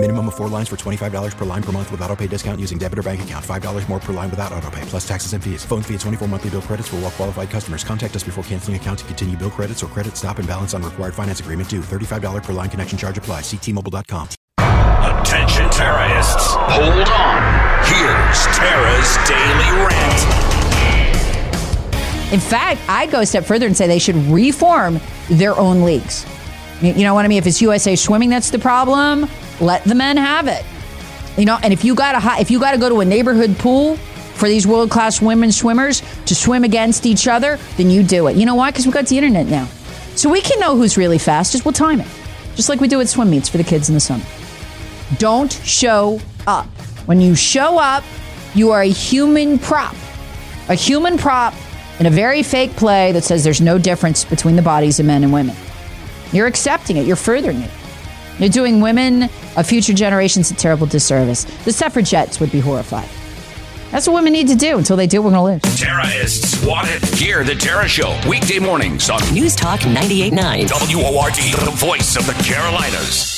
Minimum of four lines for $25 per line per month with auto pay discount using debit or bank account. $5 more per line without auto pay, plus taxes and fees. Phone fee at 24 monthly bill credits for all well qualified customers. Contact us before canceling account to continue bill credits or credit stop and balance on required finance agreement due. $35 per line connection charge apply. Ctmobile.com. Attention terrorists. Hold on. Here's Tara's Daily Rant. In fact, I'd go a step further and say they should reform their own leagues. You know what I mean? If it's USA Swimming that's the problem, let the men have it. You know, and if you got to if you got to go to a neighborhood pool for these world class women swimmers to swim against each other, then you do it. You know why? Because we've got the internet now, so we can know who's really fast. Just we'll time it, just like we do at swim meets for the kids in the summer. Don't show up. When you show up, you are a human prop, a human prop in a very fake play that says there's no difference between the bodies of men and women. You're accepting it. You're furthering it. You're doing women of future generations a terrible disservice. The suffragettes would be horrified. That's what women need to do. Until they do, we're going to lose. Terrorists want it. Hear the Tara Show weekday mornings on News Talk 98.9. WORD, the voice of the Carolinas.